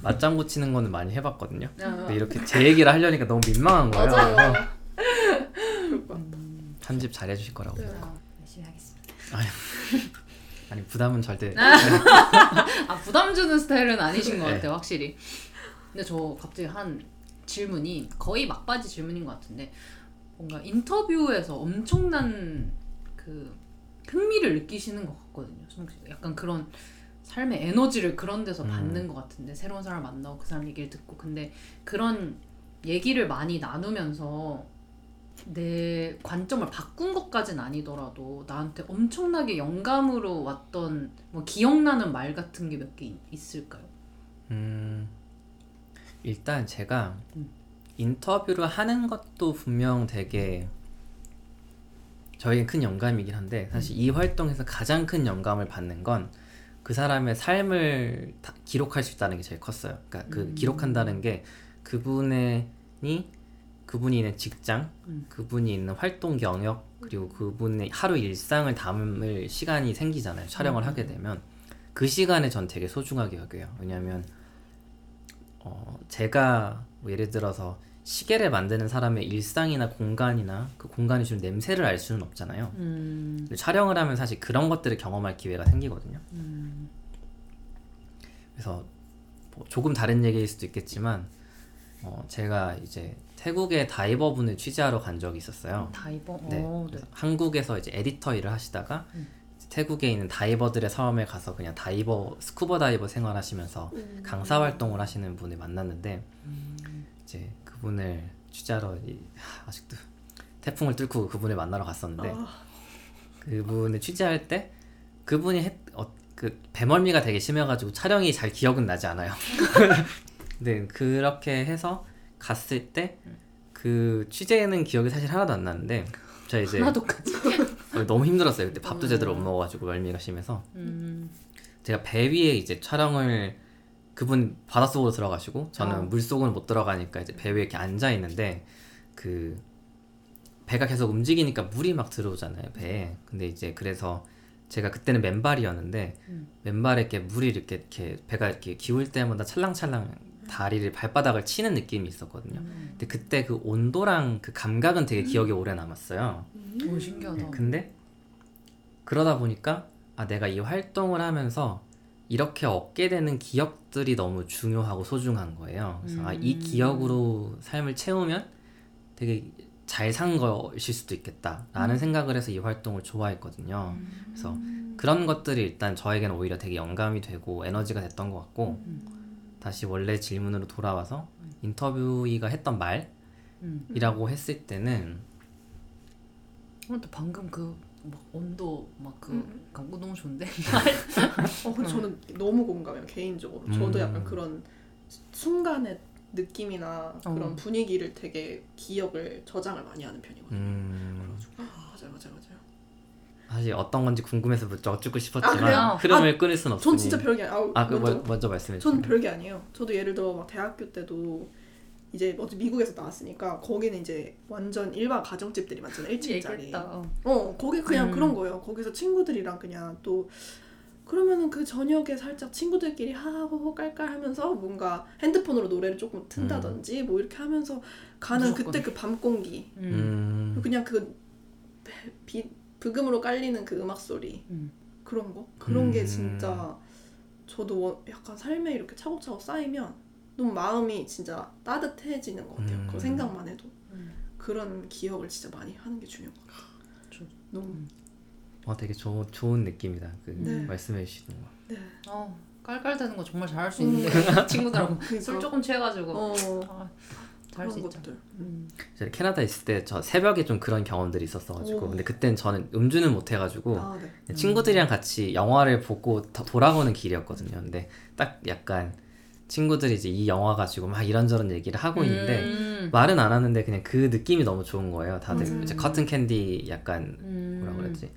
맞장구 치는 거는 많이 해봤거든요. 아, 근데 이렇게 제 얘기를 하려니까 너무 민망한 거예요. 맞아요. 그래서 그럴 것 같아. 편집 잘 해주실 거라고. 네. 아, 열심히 하겠습니다. 아니 [LAUGHS] 부담은 절대. [LAUGHS] 아 부담 주는 스타일은 아니신 것 네. 같아요, 확실히. 근데 저 갑자기 한 질문이 거의 막바지 질문인 것 같은데 뭔가 인터뷰에서 엄청난 그 흥미를 느끼시는 것 같거든요. 약간 그런 삶의 에너지를 그런 데서 음. 받는 것 같은데 새로운 사람 만나고 그 사람 얘기를 듣고 근데 그런 얘기를 많이 나누면서 내 관점을 바꾼 것까진 아니더라도 나한테 엄청나게 영감으로 왔던 뭐 기억나는 말 같은 게 몇 개 있을까요? 음, 일단 제가 음. 인터뷰를 하는 것도 분명 되게 저에게 큰 영감이긴 한데 사실 이 활동에서 가장 큰 영감을 받는 건 그 사람의 삶을 다 기록할 수 있다는 게 제일 컸어요. 그러니까 그 음. 기록한다는 게 그분의 이 그분이 있는 직장, 음. 그분이 있는 활동 영역 그리고 그분의 하루 일상을 담을 시간이 생기잖아요. 촬영을 음. 하게 되면 그 시간에 전 되게 소중하게 여겨요. 왜냐하면 어, 제가 뭐 예를 들어서 시계를 만드는 사람의 일상이나 공간이나 그 공간이 주는 냄새를 알 수는 없잖아요. 음, 촬영을 하면 사실 그런 것들을 경험할 기회가 생기거든요. 음, 그래서 뭐 조금 다른 얘기일 수도 있겠지만 어, 제가 이제 태국의 다이버분을 취재하러 간 적이 있었어요. 다이버. 네. 어, 네. 한국에서 이제 에디터 일을 하시다가 음. 태국에 있는 다이버들의 섬에 가서 그냥 다이버 스쿠버 다이버 생활하시면서 음. 강사 활동을 하시는 분을 만났는데 음. 이제 그분을 취재하러 이- 하, 아직도 태풍을 뚫고 그분을 만나러 갔었는데 아, 그분을 취재할 때 그분이 했, 어, 그 배멀미가 되게 심해가지고 촬영이 잘 기억은 나지 않아요. 근데 [LAUGHS] 그렇게 해서 갔을 때 그 취재는 기억이 사실 하나도 안 나는데 제가 이제 하나도까지. 너무 힘들었어요. 그때 밥도 음. 제대로 못 먹어가지고 멀미가 심해서 음, 제가 배 위에 이제 촬영을 그분 바닷속으로 들어가시고 저는 어. 물속은 못 들어가니까 이제 배 위에 이렇게 앉아 있는데 그 배가 계속 움직이니까 물이 막 들어오잖아요 배에 근데 이제 그래서 제가 그때는 맨발이었는데 음. 맨발에 이렇게 물이 이렇게 이렇게 배가 이렇게 기울 때마다 찰랑찰랑 다리를 발바닥을 치는 느낌이 있었거든요. 음. 근데 그때 그 온도랑 그 감각은 되게 기억에 오래 남았어요. 오 신기하다. 네, 근데 그러다 보니까 아 내가 이 활동을 하면서 이렇게 얻게 되는 기억들이 너무 중요하고 소중한 거예요. 그래서 아, 이 음. 기억으로 삶을 채우면 되게 잘 산 것일 수도 있겠다라는 음. 생각을 해서 이 활동을 좋아했거든요. 그래서 그런 것들이 일단 저에게는 오히려 되게 영감이 되고 에너지가 됐던 것 같고 다시 원래 질문으로 돌아와서 인터뷰이가 했던 말이라고 음. 했을 때는 근데 방금 그 막 온도 막그 음. 광고 너무 좋은데. [LAUGHS] 어, 근데 저는 너무 공감해요 개인적으로. 저도 음. 약간 그런 순간의 느낌이나 그런 어. 분위기를 되게 기억을 저장을 많이 하는 편이거든요. 음, 아, 맞아요, 맞아요, 맞아요. 사실 어떤 건지 궁금해서 여쭙고 아, 싶었지만 그래요? 흐름을 끊을 순 없으니 전 진짜 별게 아우 아, 그 먼저, 먼저, 먼저 말씀해 전 주세요. 별게 아니에요. 저도 예를 들어 막 대학교 때도 이제 어디 미국에서 나왔으니까 거기는 이제 완전 일반 가정집들이 많잖아요. 1층짜리. 얘기했다. 어. 어, 거기 그냥 음. 그런 거예요. 거기서 친구들이랑 그냥 또 그러면은 그 저녁에 살짝 친구들끼리 하하호호 깔깔 하면서 뭔가 핸드폰으로 노래를 조금 튼다든지 뭐 이렇게 하면서 가는 무조건. 그때 그 밤 공기 음. 음, 그냥 그 비, 브금으로 깔리는 그 음악 소리 음. 그런 거 그런 게 음. 진짜 저도 워- 약간 삶에 이렇게 차곡차곡 쌓이면 너무 마음이 진짜 따뜻해지는 것 같아요. 음. 그 생각만 해도 음. 그런 기억을 진짜 많이 하는 게 중요한 것 같아요. 저- 너무 어, 되게 조, 좋은 느낌이다. 그 네. 말씀해 주시는 거. 네. 어 깔깔대는 거 정말 잘할 수 음. 있는데 [LAUGHS] 친구들하고 그러니까. 술 조금 취해가지고 어 아, 잘 할수 그런 있죠. 것들. 음. 캐나다 있을 때 저 새벽에 좀 그런 경험들이 있었어가지고 오. 근데 그땐 저는 음주는 못 해가지고 아 네. 친구들이랑 같이 영화를 보고 더- 돌아오는 길이었거든요. 근데 딱 약간 친구들이 이제 이 영화 가지고 막 이런저런 얘기를 하고 있는데 음. 말은 안 하는데 그냥 그 느낌이 너무 좋은 거예요. 다들 음. 이제 cotton candy 약간 음. 뭐라 그랬지?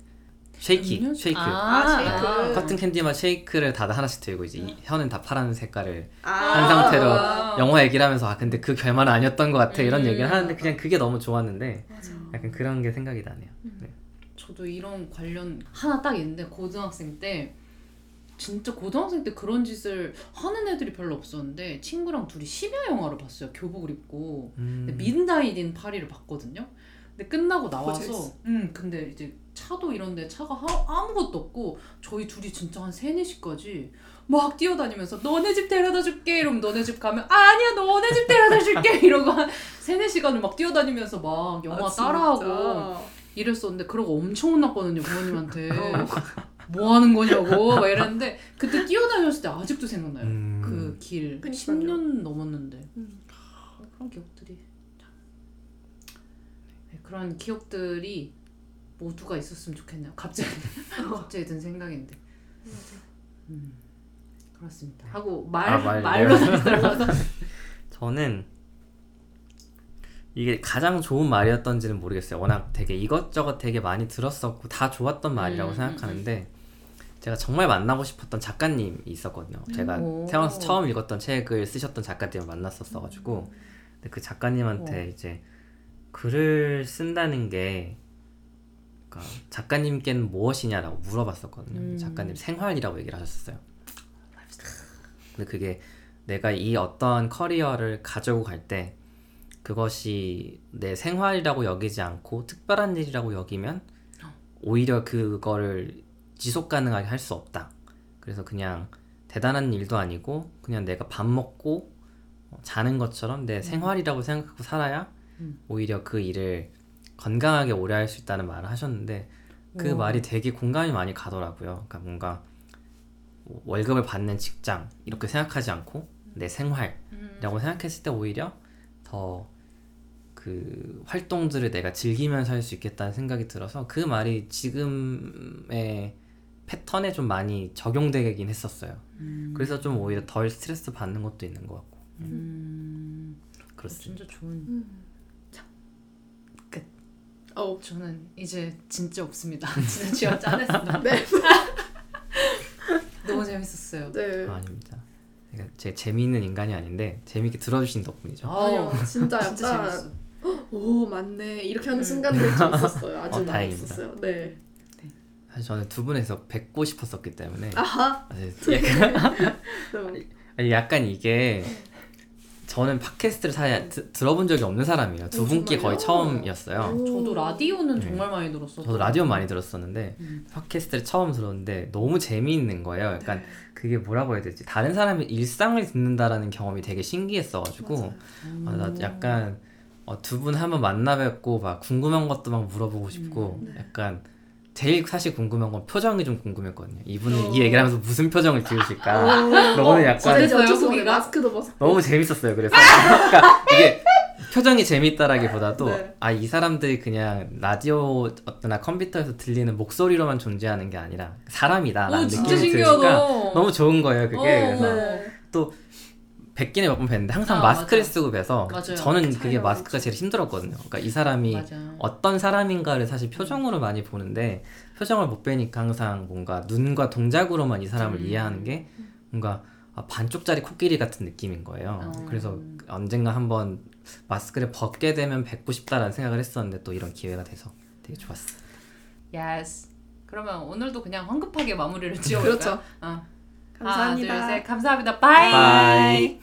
쉐이키, 음료수? 쉐이크. 아, 쉐이크. 아. cotton candy 맛 쉐이크를 다들 하나씩 들고 이제 이 혀는 다 파란 색깔을 아, 한 상태로 아. 영화 얘기를 하면서 아 근데 그 결말은 아니었던 것 같아 이런 음. 얘기를 하는데 그냥 그게 너무 좋았는데 맞아. 약간 그런 게 생각이 나네요. 네. 저도 이런 관련 하나 딱 있는데 고등학생 때 진짜 고등학생 때 그런 짓을 하는 애들이 별로 없었는데 친구랑 둘이 심야 영화를 봤어요. 교복을 입고. 음. 인 파리를 봤거든요. 근데 끝나고 나와서. 음 근데 이제 차도 이런데 차가 하, 아무것도 없고 저희 둘이 진짜 한 3, 4시까지 막 뛰어다니면서 너네 집 데려다 줄게 이러면 너네 집 가면 아니야 너네 집 데려다 줄게 [LAUGHS] 이러고 한 3, 4시간을 막 뛰어다니면서 막 영화 아. 따라하고 이랬었는데 그러고 엄청 혼났거든요 부모님한테 [LAUGHS] 어. 뭐 하는 거냐고 막 이랬는데 그때 뛰어다녔을 때 아직도 생각나요 음. 그길 그니까요. 10년 넘었는데 음. 그런 기억들이 참. 네, 그런 기억들이 모두가 있었으면 좋겠네요. 갑자기. [LAUGHS] 갑자기 든 생각인데. 음, 그렇습니다. 하고 말, 아, 말, 말로 [LAUGHS] 저는 이게 가장 좋은 말이었던지는 모르겠어요. 워낙 되게 이것저것 되게 많이 들었었고 다 좋았던 말이라고 음, 생각하는데 제가 정말 만나고 싶었던 작가님이 있었거든요. 제가 오. 태어나서 처음 읽었던 책을 쓰셨던 작가님을 만났었어가지고. 근데 그 작가님한테 이제 글을 쓴다는 게 그러니까 작가님께는 무엇이냐라고 물어봤었거든요. 음. 작가님 생활이라고 얘기를 하셨어요. 근데 그게 내가 이 어떠한 커리어를 가지고 갈 때 그것이 내 생활이라고 여기지 않고 특별한 일이라고 여기면 오히려 그거를 지속 가능하게 할 수 없다. 그래서 그냥 대단한 일도 아니고 그냥 내가 밥 먹고 어, 자는 것처럼 내 생활이라고 생각하고 살아야 음. 오히려 그 일을 건강하게 오래 할 수 있다는 말을 하셨는데 그 오. 말이 되게 공감이 많이 가더라고요. 그러니까 뭔가 뭐 월급을 받는 직장 이렇게 생각하지 않고 내 생활이라고 생각했을 때 오히려 더 그 활동들을 내가 즐기면서 할 수 있겠다는 생각이 들어서 그 말이 지금의 패턴에 좀 많이 적용되긴 했었어요. 음, 그래서 좀 오히려 덜 스트레스 받는 것도 있는 것 같고 음, 그렇습니다. 진짜 좋은 음. 어, 저는 이제 진짜 없습니다 [LAUGHS] 진짜 쥐어 짜냈습니다 네. [LAUGHS] 너무 재밌었어요 네. 아, 아닙니다. 그러니까 제 재미있는 인간이 아닌데 재미있게 들어주신 덕분이죠. 아니요, 진짜 약간 진짜 재밌어 오 맞네 이렇게 하는 음. 순간들이 좀 있었어요. 아주 어, 많이. 있었어요. 네. 사실 저는 두 분에서 뵙고 싶었었기 때문에 아하. 약간, [LAUGHS] 네. 아니, 약간 이게 저는 팟캐스트를 사실 드- 들어본 적이 없는 사람이에요. 두 오, 분께 정말요? 거의 처음이었어요. 오. 저도 라디오는 네. 정말 많이 들었어요. 저도 라디오 많이 들었었는데 음. 팟캐스트를 처음 들었는데 너무 재미있는 거예요. 약간 그게 뭐라고 해야 되지? 다른 사람의 일상을 듣는다라는 경험이 되게 신기했어가지고. 아, 나 약간 어, 두분 한번 만나 뵙고 막 궁금한 것도 막 물어보고 싶고 음, 네. 약간 제일 사실 궁금한 건 표정이 좀 궁금했거든요. 이분은 어. 이 얘기를 하면서 무슨 표정을 지으실까? 오. 너무 약간 진짜 이제 어쩔 수 없네. 거기가? 마스크도 벗어. 너무 재밌었어요. 그래서 그러니까 이게 표정이 재밌다라기보다도 네. 아 이 사람들이 그냥 라디오 어떠나 컴퓨터에서 들리는 목소리로만 존재하는 게 아니라 사람이다라는 오 진짜 느낌이 신기하다. 드니까 너무 좋은 거예요. 그게 어, 그래서 네. 뵙기는 몇 번 뵀는데 항상 아, 마스크를 맞아. 쓰고 뵈서 맞아요. 저는 그게 마스크가 제일 힘들었거든요. 그러니까 이 사람이 맞아. 어떤 사람인가를 사실 표정으로 많이 보는데 표정을 못 뵈니까 항상 뭔가 눈과 동작으로만 이 사람을 음. 이해하는 게 뭔가 아, 반쪽짜리 코끼리 같은 느낌인 거예요. 어. 그래서 언젠가 한번 마스크를 벗게 되면 뵙고 싶다라는 생각을 했었는데 또 이런 기회가 돼서 되게 좋았어요. Yes. 그러면 오늘도 그냥 황급하게 마무리를 지어볼까요? 그렇죠. 어. 감사합니다. 하나, 둘, 셋. 감사합니다. 바이. 바이.